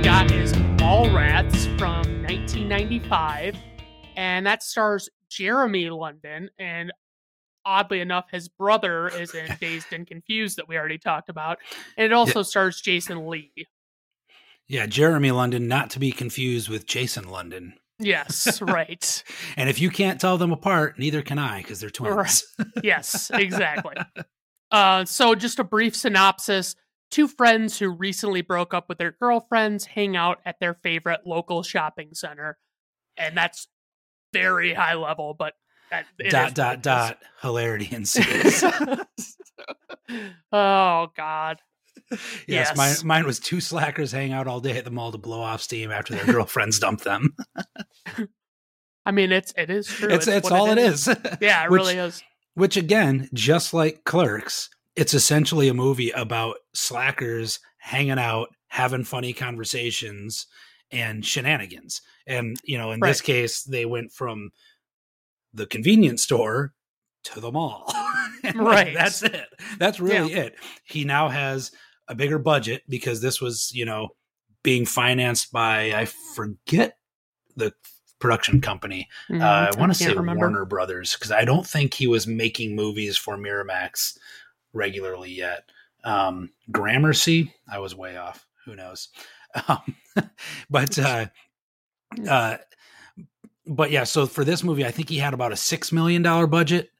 we've got is Mallrats from 1995, and that stars Jeremy London, and oddly enough, his brother is in Dazed and Confused that we already talked about, and it also stars Jason Lee. Yeah, Jeremy London, not to be confused with Jason London. Yes, right. And if you can't tell them apart, neither can I because they're twins. yes, exactly. Uh, so, just a brief synopsis two friends who recently broke up with their girlfriends hang out at their favorite local shopping center. And that's very high level, but that, dot is dot dot hilarity ensues. oh, God. yes, Yes. mine mine was two slackers hang out all day at the mall to blow off steam after their girlfriends dumped them. I mean, it's it is true. it's it's what all it is. Yeah, it Which- really is. Which again, just like Clerks, it's essentially a movie about slackers hanging out, having funny conversations and shenanigans. And you know, in this case, they went from the convenience store to the mall. Right. that's it. That's really it. He now has a bigger budget because this was, you know, being financed by I forget the production company. Mhm, Uh, I want to say remember. Warner Brothers because I don't think he was making movies for Miramax regularly yet. Um, Gramercy, I was way off. Who knows? Um, but uh, uh, but yeah. So for this movie, I think he had about a six million dollar budget,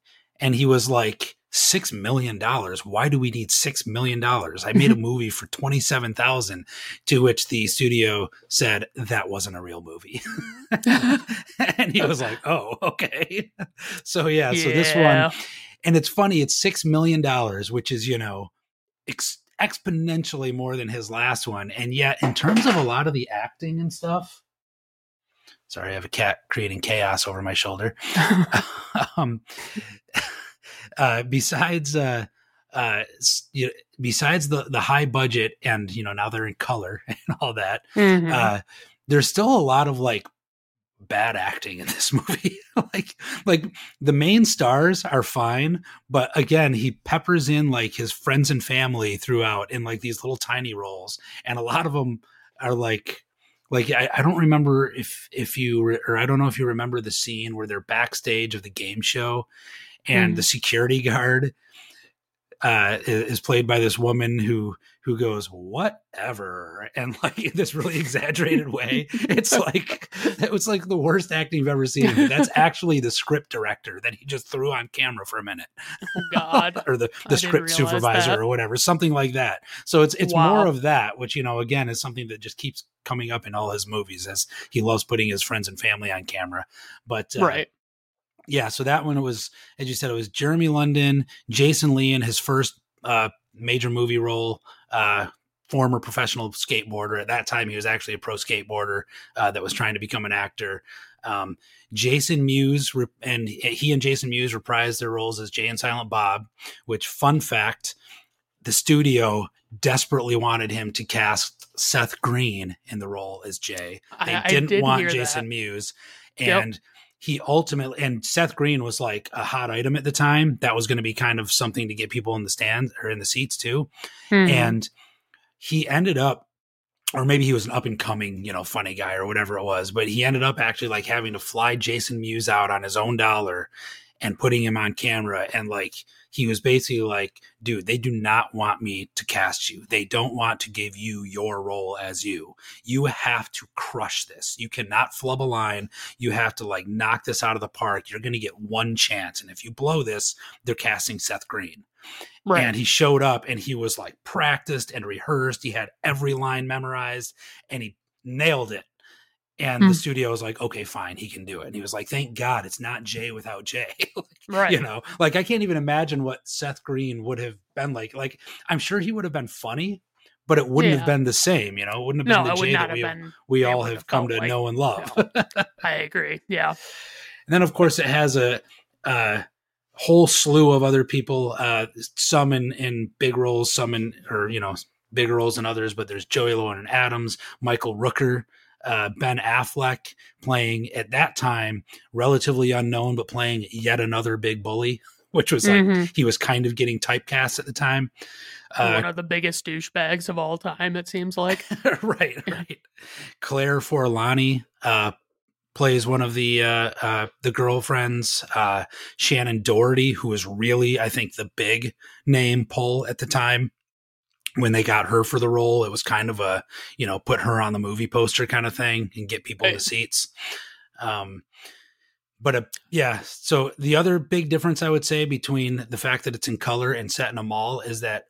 and he was like six million dollars. Why do we need six million dollars? I made a movie for twenty seven thousand. To which the studio said that wasn't a real movie, and he was like, "Oh, okay." So yeah, so this one, and it's funny. It's six million dollars, which is you know ex- exponentially more than his last one, and yet in terms of a lot of the acting and stuff. Sorry, I have a cat creating chaos over my shoulder. um, uh, besides, uh, uh, you besides the the high budget, and you know now they're in color and all that, Mhm. uh, there's still a lot of like bad acting in this movie. like like the main stars are fine, but again, he peppers in like his friends and family throughout in like these little tiny roles, and a lot of them are like like I, I don't remember if if you re- or I don't know if you remember the scene where they're backstage of the game show, and Mhm. the security guard uh is played by this woman who who goes whatever and like in this really exaggerated way it's like it was like the worst acting you've ever seen that's actually the script director that he just threw on camera for a minute oh, God. or the the script supervisor that. or whatever something like that so it's it's Wow. more of that which you know again is something that just keeps coming up in all his movies as he loves putting his friends and family on camera but uh, right. Yeah, so that one was, as you said, it was Jeremy London, Jason Lee in his first uh, major movie role, uh, former professional skateboarder. At that time, he was actually a pro skateboarder uh, that was trying to become an actor. Um, Jason Mewes, re- and he and Jason Mewes reprised their roles as Jay and Silent Bob, which, fun fact, the studio desperately wanted him to cast Seth Green in the role as Jay. They I, I didn't did want Jason that. Mewes. Yep. He ultimately and Seth Green was like a hot item at the time. That was going to be kind of something to get people in the stands or in the seats too. Mhm. And he ended up or maybe he was an up and coming, you know, funny guy or whatever it was, but he ended up actually like having to fly Jason Mewes out on his own dollar and putting him on camera and like he was basically like, dude, they do not want me to cast you. They don't want to give you your role as you. You have to crush this. You cannot flub a line. You have to like knock this out of the park. You're going to get one chance. And if you blow this, they're casting Seth Green. right. And he showed up and he was like practiced and rehearsed. He had every line memorized and he nailed it. And Hmm. the studio was like, okay, fine, he can do it. And he was like, thank God it's not Jay without Jay. right. you know, like I can't even imagine what Seth Green would have been like. Like, I'm sure he would have been funny, but it wouldn't have been the same. You know, it wouldn't have been the Jay that we, been. we all have come to like- know and love. I agree. Yeah. And then, of course, it has a, uh whole slew of other people, uh, some in, in big roles, some in, or, you know, bigger roles than others, but there's Joey Lauren Adams, Michael Rooker, uh, Ben Affleck playing at that time relatively unknown, but playing yet another big bully which was like mm-hmm. he was kind of getting typecast at the time. Uh, One of the biggest douchebags of all time, it seems like. right, right. Claire Forlani uh, plays one of the uh, uh, the girlfriends. Uh, Shannen Doherty, who was really, I think, the big name pull at the time when they got her for the role. It was kind of a you know put her on the movie poster kind of thing and get people in the seats. Um, but uh, yeah, so the other big difference I would say between the fact that it's in color and set in a mall is that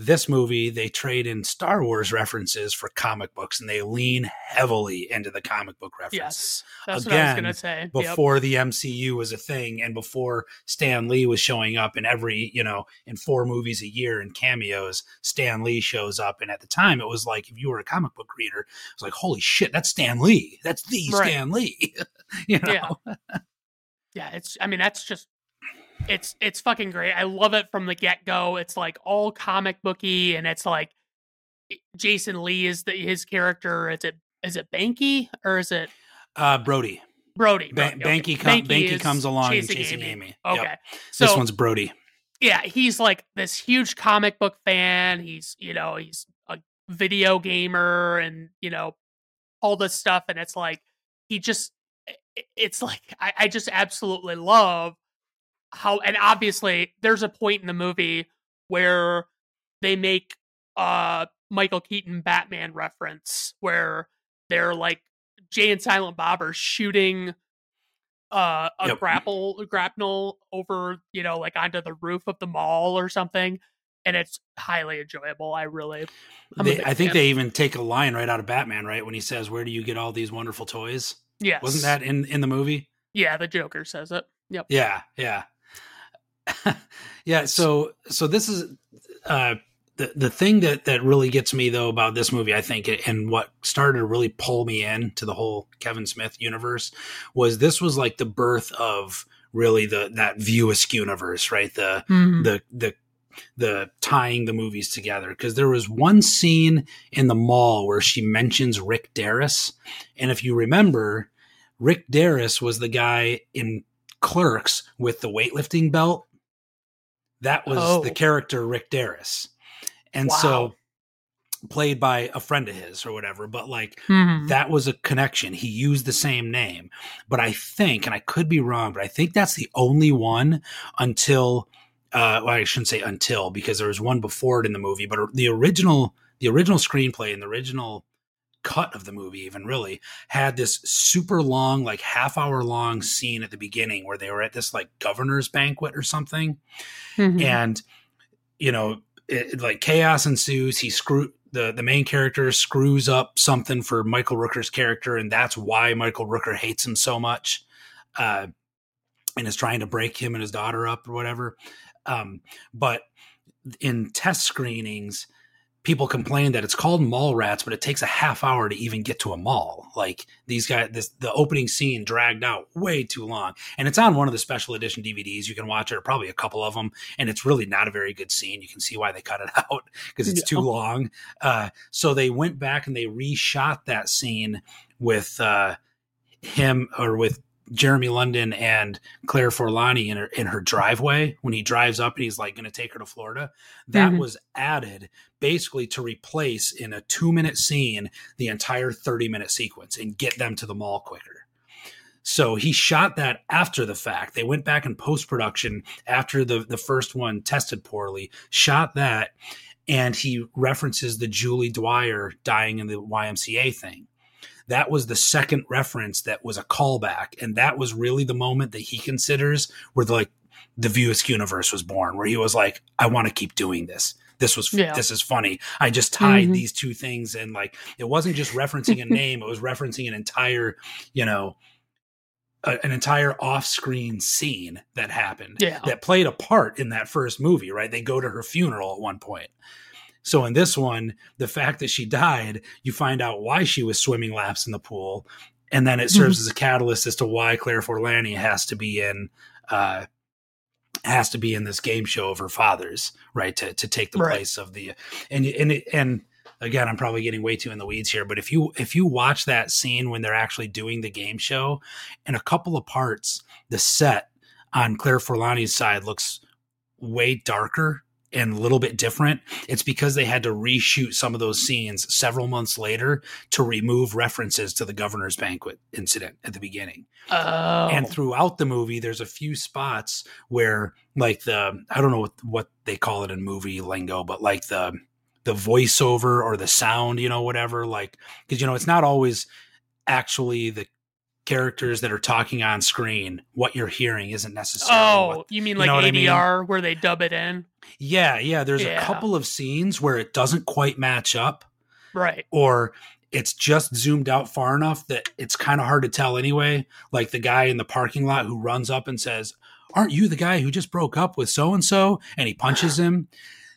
this movie they trade in Star Wars references for comic books and they lean heavily into the comic book references. Yes, that's Again, what I was gonna say. Before yep. the MCU was a thing and before Stan Lee was showing up in every, you know, in four movies a year and cameos, Stan Lee shows up. And at the time it was like if you were a comic book reader, it was like, holy shit, that's Stan Lee. That's the right. Stan Lee. you know? Yeah. yeah, it's I mean, that's just it's it's fucking great. I love it from the get go. It's like all comic booky, and it's like Jason Lee is the his character. Is it is it Banky or is it uh Brody? Brody. Ba- Brody. Banky, com- Banky, Banky comes along chasing and chasing Amy. Amy. Okay, yep. so this one's Brody. Yeah, he's like this huge comic book fan. He's you know he's a video gamer and you know all this stuff, and it's like he just it's like I, I just absolutely love how and obviously there's a point in the movie where they make uh Michael Keaton Batman reference where they're like Jay and Silent Bob are shooting uh a yep. grapple grapnel over, you know, like onto the roof of the mall or something. And it's highly enjoyable. I really they, I think fan. they even take a line right out of Batman, right? When he says, Where do you get all these wonderful toys? Yes. Wasn't that in, in the movie? Yeah, the Joker says it. Yep. Yeah, yeah. yeah, so so this is uh the the thing that that really gets me though about this movie, I think, and what started to really pull me in to the whole Kevin Smith universe was this was like the birth of really the that View Askew universe, right? The mm-hmm. the the the tying the movies together because there was one scene in the mall where she mentions Rick Derris, and if you remember, Rick Derris was the guy in Clerks with the weightlifting belt that was oh. the character Rick Derris. And wow. so played by a friend of his or whatever, but like mm-hmm. that was a connection. He used the same name. But I think, and I could be wrong, but I think that's the only one until uh well, I shouldn't say until because there was one before it in the movie, but the original the original screenplay and the original cut of the movie even really had this super long like half hour long scene at the beginning where they were at this like governor's banquet or something. Mm-hmm. and you know it, like chaos ensues. He screw the the main character screws up something for Michael Rooker's character and that's why Michael Rooker hates him so much uh and is trying to break him and his daughter up or whatever. Um but in test screenings people complain that it's called mall rats but it takes a half hour to even get to a mall. Like these guys, this the opening scene dragged out way too long, and it's on one of the special edition DVDs. You can watch it, or probably a couple of them, and it's really not a very good scene. You can see why they cut it out because it's too long. Uh, so they went back and they reshot that scene with uh, him or with Jeremy London and Claire Forlani in her in her driveway when he drives up and he's like going to take her to Florida. That mm-hmm. was added basically to replace in a two minute scene the entire 30 minute sequence and get them to the mall quicker. So he shot that after the fact. They went back in post production after the, the first one tested poorly, shot that, and he references the Julie Dwyer dying in the YMCA thing that was the second reference that was a callback. And that was really the moment that he considers where the, like the View universe was born, where he was like, I want to keep doing this. This was yeah. this is funny. I just tied mm-hmm. these two things and like it wasn't just referencing a name, it was referencing an entire, you know, a, an entire off-screen scene that happened yeah. that played a part in that first movie, right? They go to her funeral at one point. So in this one, the fact that she died, you find out why she was swimming laps in the pool, and then it serves mm-hmm. as a catalyst as to why Claire Forlani has to be in uh, has to be in this game show of her father's, right? To to take the right. place of the and and and again, I'm probably getting way too in the weeds here, but if you if you watch that scene when they're actually doing the game show, in a couple of parts, the set on Claire Forlani's side looks way darker and a little bit different. It's because they had to reshoot some of those scenes several months later to remove references to the governor's banquet incident at the beginning. Oh. And throughout the movie, there's a few spots where, like the I don't know what, what they call it in movie lingo, but like the the voiceover or the sound, you know, whatever. Like because you know it's not always actually the characters that are talking on screen. What you're hearing isn't necessarily. oh, what, you mean you like know what I mean? ADR where they dub it in? yeah, yeah. There's Yeah. a couple of scenes where it doesn't quite match up, Right. or it's just zoomed out far enough that it's kind of hard to tell anyway. Like the guy in the parking lot who runs up and says, Aren't you the guy who just broke up with so and so? And he punches him.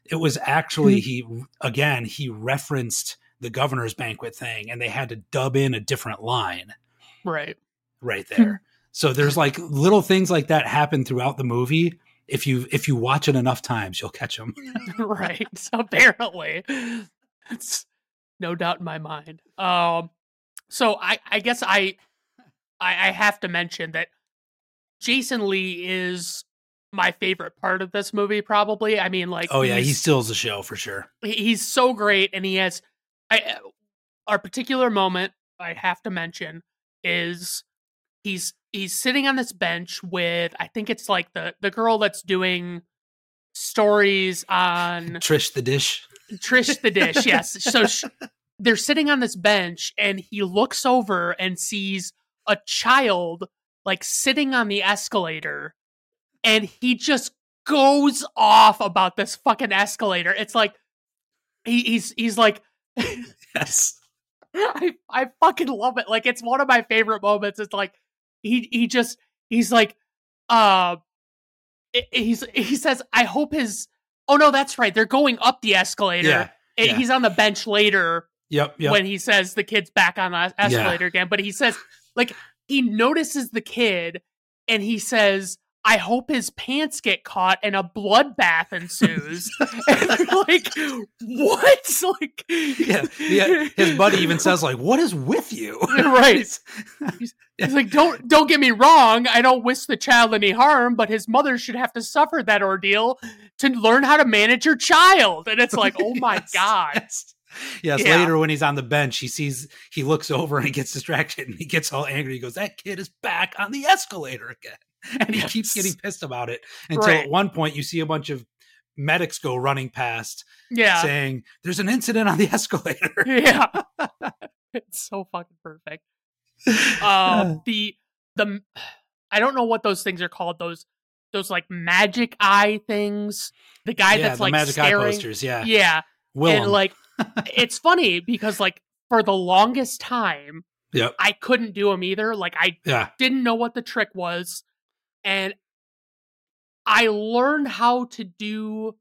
It was actually, hmm. he, again, he referenced the governor's banquet thing and they had to dub in a different line Right. Right there. so there's like little things like that happen throughout the movie. If you if you watch it enough times, you'll catch them. right. Apparently, it's no doubt in my mind. Um, so I, I guess I, I, I have to mention that Jason Lee is my favorite part of this movie. Probably. I mean, like, Oh yeah, he steals the show for sure. he's so great, and he has. I, our particular moment I have to mention is he's he's sitting on this bench with I think it's like the the girl that's doing stories on Trish the dish. Trish the dish, yes. So sh- they're sitting on this bench, and he looks over and sees a child like sitting on the escalator, and he just goes off about this fucking escalator. It's like he, he's he's like. Yes. I I fucking love it. Like it's one of my favorite moments. It's like he he just he's like uh he's he says I hope his oh no that's right they're going up the escalator. Yeah. And yeah. He's on the bench later Yep. Yep. when he says the kid's back on the escalator again, but he says like he notices the kid and he says I hope his pants get caught and a bloodbath ensues. and I'm like, what? Like, yeah, yeah. His buddy even says like, "What is with you?" Right. He's- He's like, don't don't get me wrong. I don't wish the child any harm, but his mother should have to suffer that ordeal to learn how to manage her child. And it's like, oh my Yes, god, Yes. Yes, Yeah. later when he's on the bench, he sees he looks over and he gets distracted and he gets all angry. He goes, "That kid is back on the escalator again," and he keeps getting pissed about it until Right. at one point you see a bunch of medics go running past, yeah, saying, "There's an incident on the escalator." yeah. it's so fucking perfect. Um, the the I don't know what those things are called. Those those like magic eye things. The guy yeah, that's the like magic eye staring. posters. Yeah, Yeah, Willem. and like it's funny because like for the longest time yep. I couldn't do them either. Like I Yeah. didn't know what the trick was and I learned how to do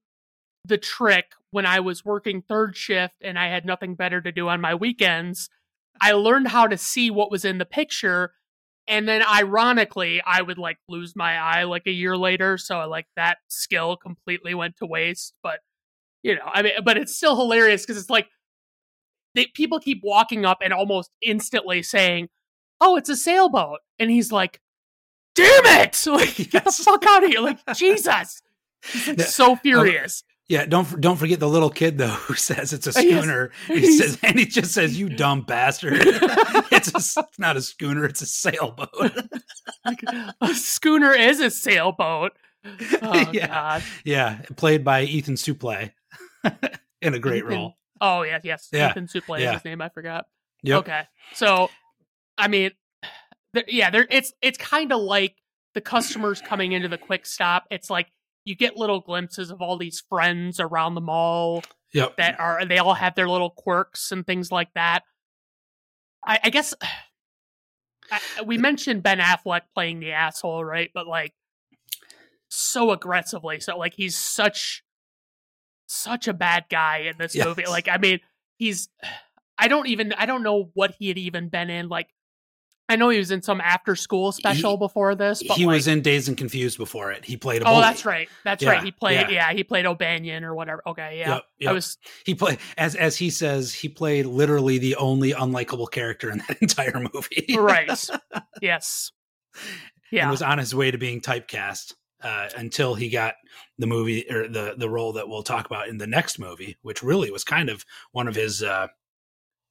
the trick when I was working third shift and I had nothing better to do on my weekends. I learned how to see what was in the picture and then ironically I would like lose my eye like a year later so like that skill completely went to waste but you know I mean but it's still hilarious cuz it's like they, people keep walking up and almost instantly saying oh it's a sailboat and he's like damn it like get the Yes. fuck out of here like jesus he's like so furious Yeah, don't don't forget the little kid though who says it's a Yes. schooner. He says, and he just says, "You dumb bastard." it's, a, it's not a schooner; it's a sailboat. like, a schooner is a sailboat oh Yeah. god yeah, played by Ethan Suplee in a great Ethan- role. oh yeah yes Yeah. ethan suplee Yeah. is his name i forgot Yep. Okay. So, I mean, th- yeah, there it's it's kind of like the customers coming into the quick stop. It's like you get little glimpses of all these friends around the mall Yep. that are they all have their little quirks and things like that. I, I guess I, we mentioned Ben Affleck playing the asshole, right? But like so aggressively, so like he's such such a bad guy in this Yes. movie. Like, I mean, he's I don't even I don't know what he had even been in. Like, I know he was in some after school special before this, but he like, was in Dazed and Confused before it. He played a Oh, that's right. That's Yeah, right. He played. yeah. Yeah. he played O'Bannion or whatever. Okay, yeah. Yep, yep. I was He played as as he says he played literally the only unlikable character in that entire movie. right. yes. Yeah. and was on his way to being typecast uh, until he got the movie or the the role that we'll talk about in the next movie, which really was kind of one of his uh,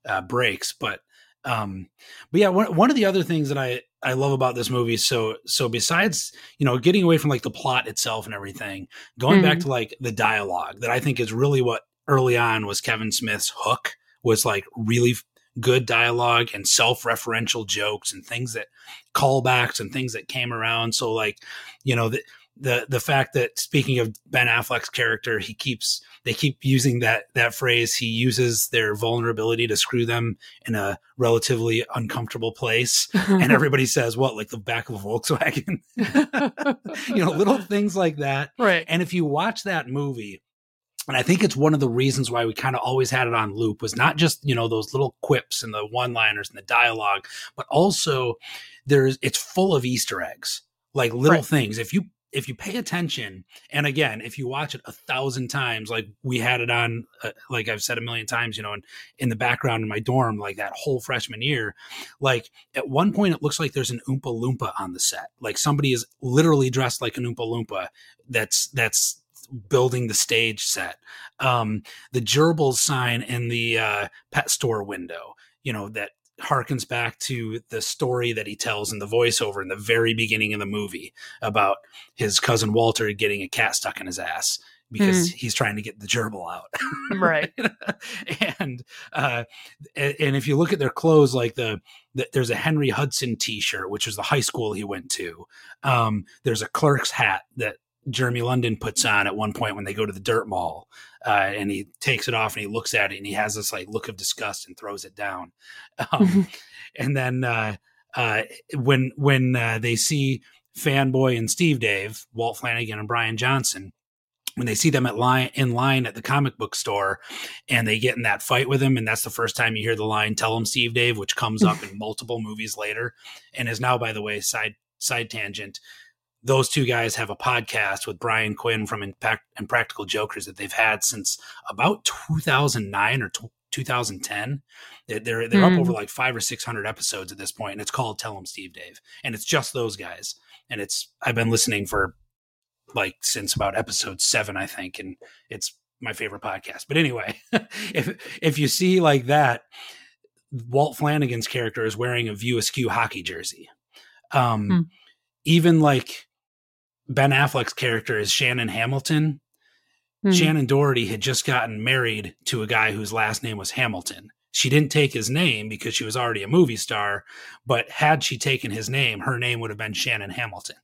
uh, breaks. But um, but yeah, one one of the other things that I I love about this movie, so so besides you know getting away from like the plot itself and everything, going back Mhm. to like the dialogue that I think is really what early on was Kevin Smith's hook was like really good dialogue and self-referential jokes and things that callbacks and things that came around. So like you know the the the fact that speaking of Ben Affleck's character, he keeps they keep using that that phrase. He uses their vulnerability to screw them in a relatively uncomfortable place, and everybody says, "What, like the back of a Volkswagen?" you know, little things like that. right. And if you watch that movie, and I think it's one of the reasons why we kind of always had it on loop was not just, you know, those little quips and the one-liners and the dialogue, but also there's it's full of Easter eggs, like little Right. things. If you if you pay attention, and again, if you watch it a thousand times, like we had it on, uh, like I've said a million times, you know, in, in the background in my dorm, like that whole freshman year, like at one point it looks like there's an Oompa Loompa on the set. Like somebody is literally dressed like an Oompa Loompa that's that's building the stage set. Um, the gerbils sign in the uh, pet store window, you know, that harkens back to the story that he tells in the voiceover in the very beginning of the movie about his cousin Walter getting a cat stuck in his ass because he's trying to get the gerbil out. Right. and uh and and if you look at their clothes like the, the there's a Henry Hudson t-shirt which is the high school he went to. Um there's a clerk's hat that Jeremy London puts on at one point when they go to the dirt mall. Uh, and he takes it off and he looks at it and he has this like look of disgust and throws it down. Um, and then uh, uh, when when uh, they see Fanboy and Steve Dave, Walt Flanagan and Brian Johnson, when they see them at line in line at the comic book store, and they get in that fight with him, and that's the first time you hear the line "Tell him, Steve Dave," which comes up in multiple movies later, and is now, by the way, side side tangent. Those two guys have a podcast with Brian Quinn from Impact and Practical Jokers that they've had since about 2009 or tw 2010. They're they're, they're up Hmm. over like five or six hundred episodes at this point, and it's called "Tell 'em Steve Dave," and it's just those guys. And it's I've been listening for like since about episode seven, I think, and it's my favorite podcast. But anyway, if if you see like that, Walt Flanagan's character is wearing a View Askew hockey jersey. Um, Hmm. Even like Ben Affleck's character is Shannon Hamilton. Mhm. Shannen Doherty had just gotten married to a guy whose last name was Hamilton. She didn't take his name because she was already a movie star, but had she taken his name, her name would have been Shannon Hamilton.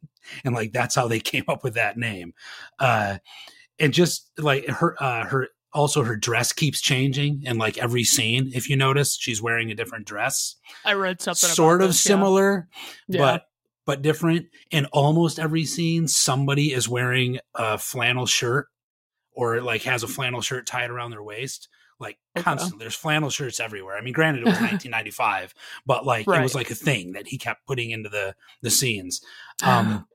And like that's how they came up with that name. Uh and just like her uh her also her dress keeps changing in like every scene. If you notice, she's wearing a different dress. I read something Sort about of this, similar, Yeah. but but different. In almost every scene, somebody is wearing a flannel shirt or like has a flannel shirt tied around their waist. Like Okay. constantly, there's flannel shirts everywhere. I mean, granted, it was 1995, but like it was like a thing that he kept putting into the the scenes. Um,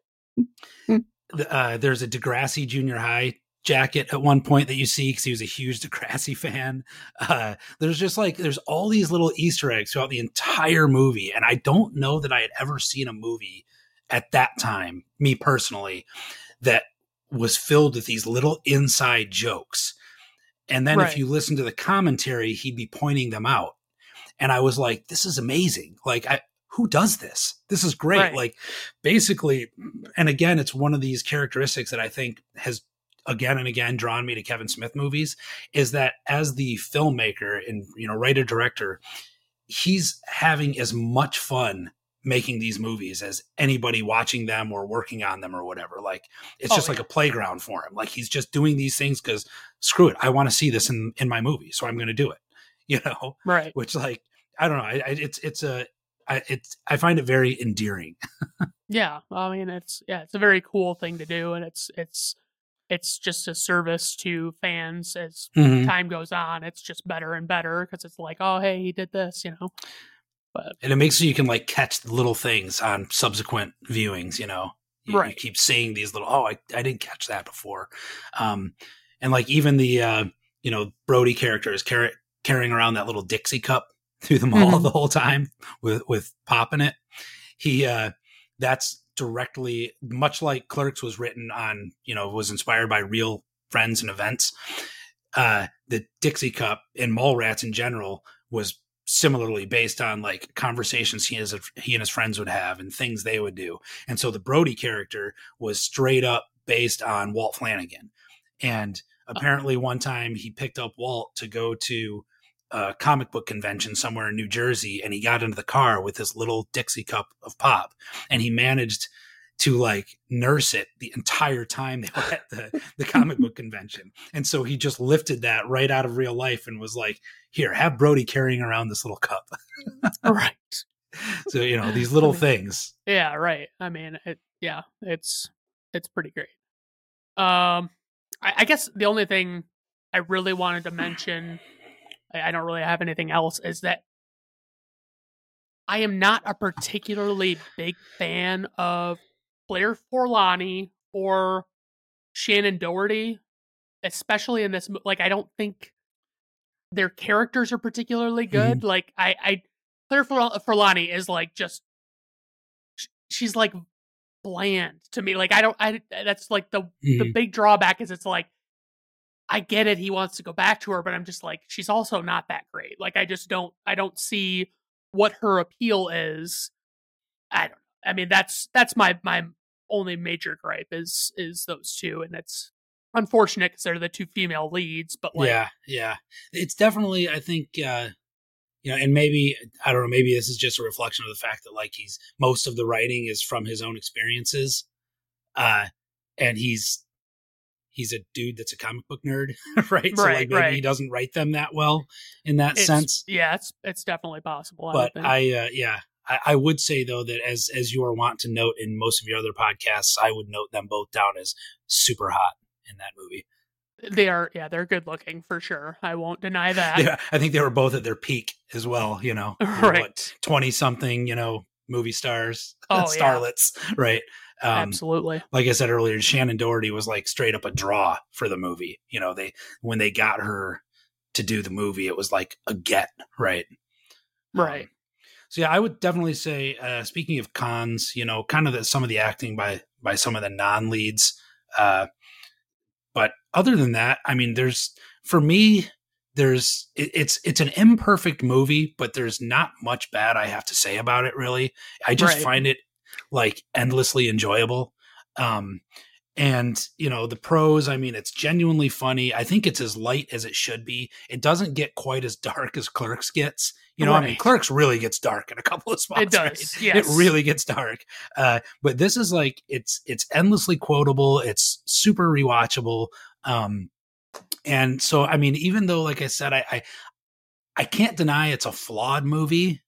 the, uh, there's a Degrassi Junior High jacket at one point that you see because he was a huge Degrassi fan. Uh, there's just like there's all these little Easter eggs throughout the entire movie, and I don't know that I had ever seen a movie at that time, me personally, that was filled with these little inside jokes. And then if you listen to the commentary, he'd be pointing them out. And I was like, this is amazing. Like, I, who does this? This is great. Right. Like, basically, and again, it's one of these characteristics that I think has again and again drawn me to Kevin Smith movies is that as the filmmaker and, you know, writer director, he's having as much fun making these movies as anybody watching them or working on them or whatever. Like it's Oh, just like a playground for him. Like he's just doing these things because screw it, I want to see this in in my movie, so I'm going to do it. You know, right. which like I don't know, I, I, it's it's a I, it's I find it very endearing. Yeah. I mean, it's yeah, it's a very cool thing to do, and it's it's it's just a service to fans as Mhm. time goes on. It's just better and better because it's like, oh, hey, he did this, you know. But And it makes so you can like catch the little things on subsequent viewings. You know, you, you Right. keep seeing these little. Oh, I I didn't catch that before. Um, and like even the uh, you know Brody character is car- carrying around that little Dixie cup through the mall Mhm. the whole time with with pop in it. He uh, that's directly much like Clerks was written on, you know, was inspired by real friends and events. Uh, the Dixie Cup and mole Mallrats in general was similarly based on like conversations he, has, he and his friends would have and things they would do. And so the Brody character was straight up based on Walt Flanagan. And apparently one time he picked up Walt to go to a comic book convention somewhere in New Jersey and he got into the car with this little Dixie cup of pop and he managed to like nurse it the entire time they were at the, the comic book convention. And so he just lifted that right out of real life and was like, here, have Brody carrying around this little cup. right. So, you know, these little things. Yeah, right. I mean, it, yeah, it's, it's pretty great. Um, I, I guess the only thing I really wanted to mention, I, I don't really have anything else, is that I am not a particularly big fan of Claire Forlani or Shannen Doherty, especially in this. Like, I don't think their characters are particularly good. Mm-hmm. Like, I, I Claire Forlani is like just she's like bland to me. Like, I don't. I that's like the mm-hmm. the big drawback is it's like I get it. He wants to go back to her, but I'm just like she's also not that great. Like, I just don't. I don't see what her appeal is. I don't. Know. I mean, that's that's my my only major gripe is is those two, and it's unfortunate because they're the two female leads. But like, yeah, yeah, it's definitely I think uh, you know, and maybe I don't know, maybe this is just a reflection of the fact that like he's most of the writing is from his own experiences, uh, and he's he's a dude that's a comic book nerd, right? So like maybe right. he doesn't write them that well in that it's, sense. Yeah, it's it's definitely possible. But I, I uh, yeah, I, I, would say though that as as you are wont to note in most of your other podcasts, I would note them both down as super hot in that movie. They are, yeah, they're good looking for sure. I won't deny that. Yeah, I think they were both at their peak as well. You know, right, twenty something, you know, movie stars, oh, starlets, yeah. right? Um, Absolutely. Like I said earlier, Shannen Doherty was like straight up a draw for the movie. You know, they when they got her to do the movie, it was like a get, right? Right. Um, so yeah, I would definitely say, uh, speaking of cons, you know, kind of the, some of the acting by by some of the non leads. Uh, but other than that, I mean, there's for me, there's it, it's it's an imperfect movie, but there's not much bad I have to say about it. Really, I just right. find it like endlessly enjoyable. Um, and you know the pros i mean it's genuinely funny i think it's as light as it should be it doesn't get quite as dark as clerks gets you know, right. I mean, Clerks really gets dark in a couple of spots. It does. Right? Yes. It really gets dark. Uh, but this is like it's it's endlessly quotable. It's super rewatchable. Um, and so, I mean, even though, like I said, I I, I can't deny it's a flawed movie.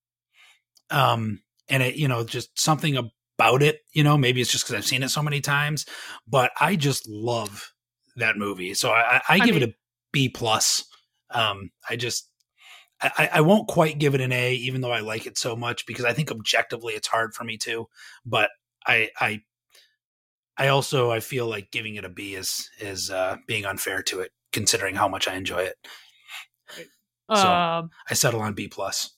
Um, and it, you know, just something about it. You know, maybe it's just because I've seen it so many times, but I just love that movie. So I, I, I give mean, it a B plus. Um, I just I, I, won't quite give it an A, even though I like it so much, because I think objectively it's hard for me to. But I, I, I also I feel like giving it a B is is uh, being unfair to it, considering how much I enjoy it. So um, I settle on B plus.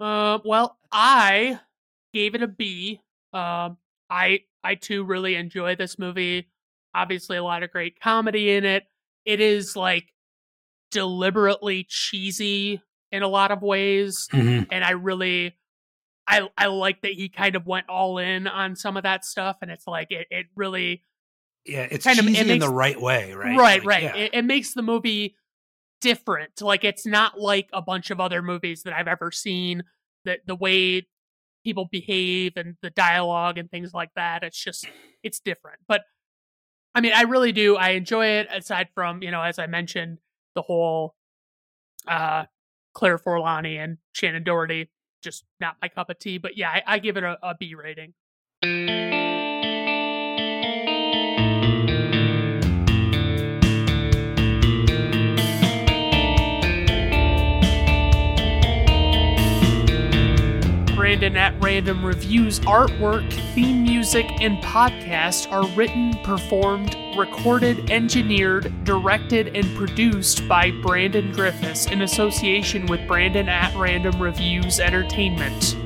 Uh, well, I gave it a B. Um, I I too really enjoy this movie. Obviously, a lot of great comedy in it. It is like deliberately cheesy in a lot of ways mm-hmm. and i really i i like that he kind of went all in on some of that stuff and it's like it, it really yeah it's kind cheesy of it makes, in the right way right right like, right yeah. it, it makes the movie different like it's not like a bunch of other movies that i've ever seen that the way people behave and the dialogue and things like that it's just it's different but i mean i really do i enjoy it aside from you know as i mentioned the whole uh, Claire Forlani and Shannen Doherty. Just not my cup of tea. But yeah, I, I give it a, a B rating. Brandon at Random Reviews artwork, theme music, and podcast are written, performed, recorded, engineered, directed, and produced by Brandon Griffes in association with Brandon at Random Reviews Entertainment.